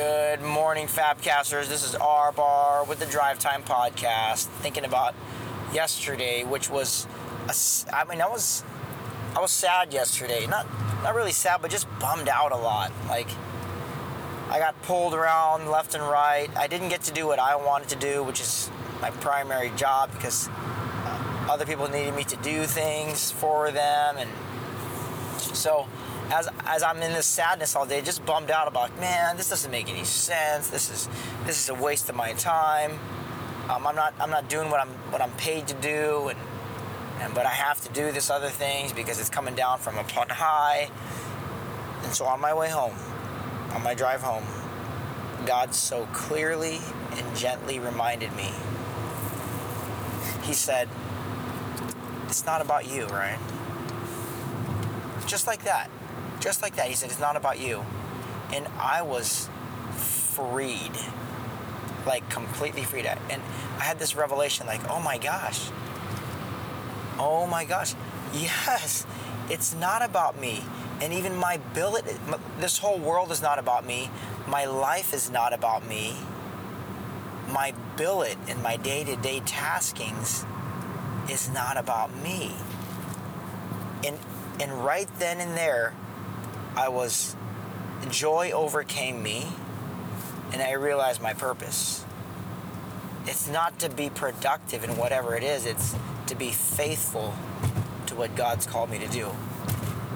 Good morning, Fabcasters. This is R Bar with the Drive Time Podcast. Thinking about yesterday, which was, a, I mean, I was, I was sad yesterday. Not, not really sad, but just bummed out a lot. Like, I got pulled around left and right. I didn't get to do what I wanted to do, which is my primary job, because uh, other people needed me to do things for them, and so as as I'm in this sadness all day, just bummed out about, man, this doesn't make any sense. This is this is a waste of my time. Um, I'm not I'm not doing what I'm what I'm paid to do, and and but I have to do this other things because it's coming down from upon high. And so on my way home, on my drive home, God so clearly and gently reminded me. He said, "It's not about you, right?" Just like that. Just like that. He said, It's not about you. And I was freed. Like completely freed. And I had this revelation like, oh my gosh. Oh my gosh. Yes, it's not about me. And even my billet, this whole world is not about me. My life is not about me. My billet and my day to day taskings is not about me. And, and right then and there, I was, joy overcame me, and I realized my purpose. It's not to be productive in whatever it is, it's to be faithful to what God's called me to do.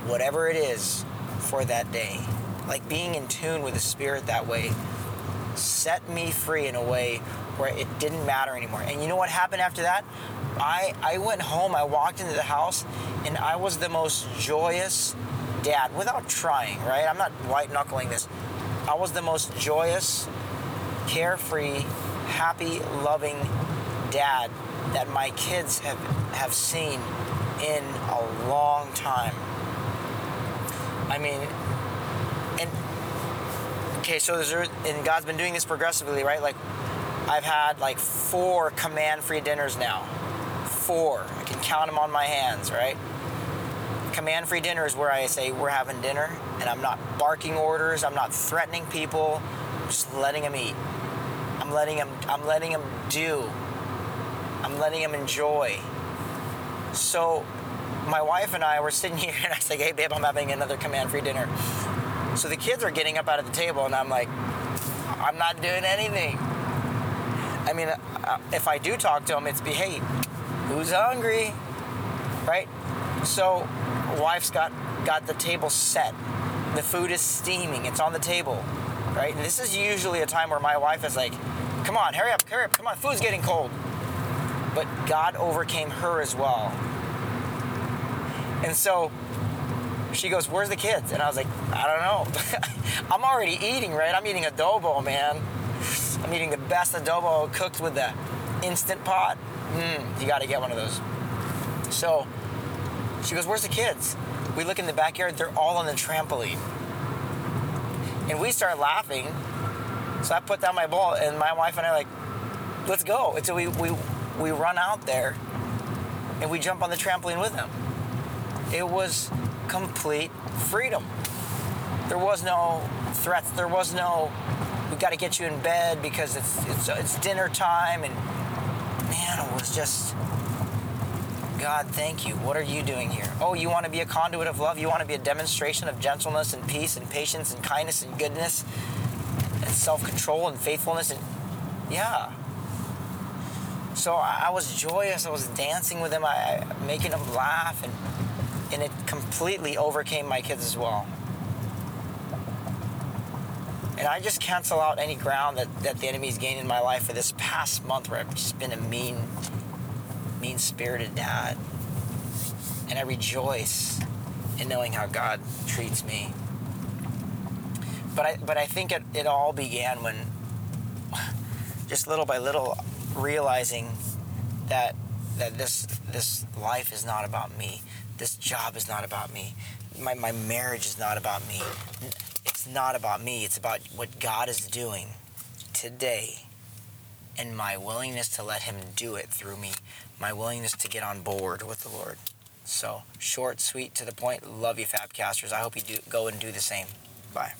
Whatever it is for that day. Like being in tune with the Spirit that way set me free in a way where it didn't matter anymore. And you know what happened after that? I, I went home, I walked into the house, and I was the most joyous, dad without trying, right? I'm not white knuckling this. I was the most joyous, carefree, happy, loving dad that my kids have, have seen in a long time. I mean, and okay, so there's, and God's been doing this progressively, right? Like, I've had like four command free dinners now. Four. I can count them on my hands, right? Command free dinner is where I say we're having dinner and I'm not barking orders, I'm not threatening people, I'm just letting them eat. I'm letting them I'm letting them do. I'm letting them enjoy. So my wife and I were sitting here and I like, "Hey babe, I'm having another command free dinner." So the kids are getting up out of the table and I'm like, "I'm not doing anything." I mean, uh, if I do talk to them, it's be, "Hey, who's hungry?" Right? So wife's got got the table set. The food is steaming. It's on the table, right? And this is usually a time where my wife is like, "Come on, hurry up, hurry up, come on, food's getting cold." But God overcame her as well. And so she goes, "Where's the kids?" And I was like, "I don't know. I'm already eating, right? I'm eating adobo, man. I'm eating the best adobo cooked with the instant pot. Mm, you got to get one of those." So she goes, Where's the kids? We look in the backyard, they're all on the trampoline. And we start laughing. So I put down my ball, and my wife and I are like, Let's go. And so we, we, we run out there and we jump on the trampoline with them. It was complete freedom. There was no threats. There was no, we got to get you in bed because it's, it's, it's dinner time. And man, it was just, God, thank you. What are you doing here? Oh, you want to be a conduit of love? You want to be a demonstration of gentleness and peace and patience and kindness and goodness and self control and faithfulness? And yeah. So I, I, was joyous. I was dancing with them, I, making them laugh, and, and it completely overcame my kids as well. And I just cancel out any ground that, that the enemy's gained in my life for this past month where I've just been a mean mean spirited dad. And I rejoice in knowing how God treats me. But I, but I think it, it all began when, just little by little, realizing that that this this life is not about me. This job is not about me. My, my marriage is not about me. It's not about me. It's about what God is doing today and my willingness to let Him do it through me, my willingness to get on board with the Lord. So, short, sweet, to the point. Love you, Fabcasters. I hope you do go and do the same. Bye.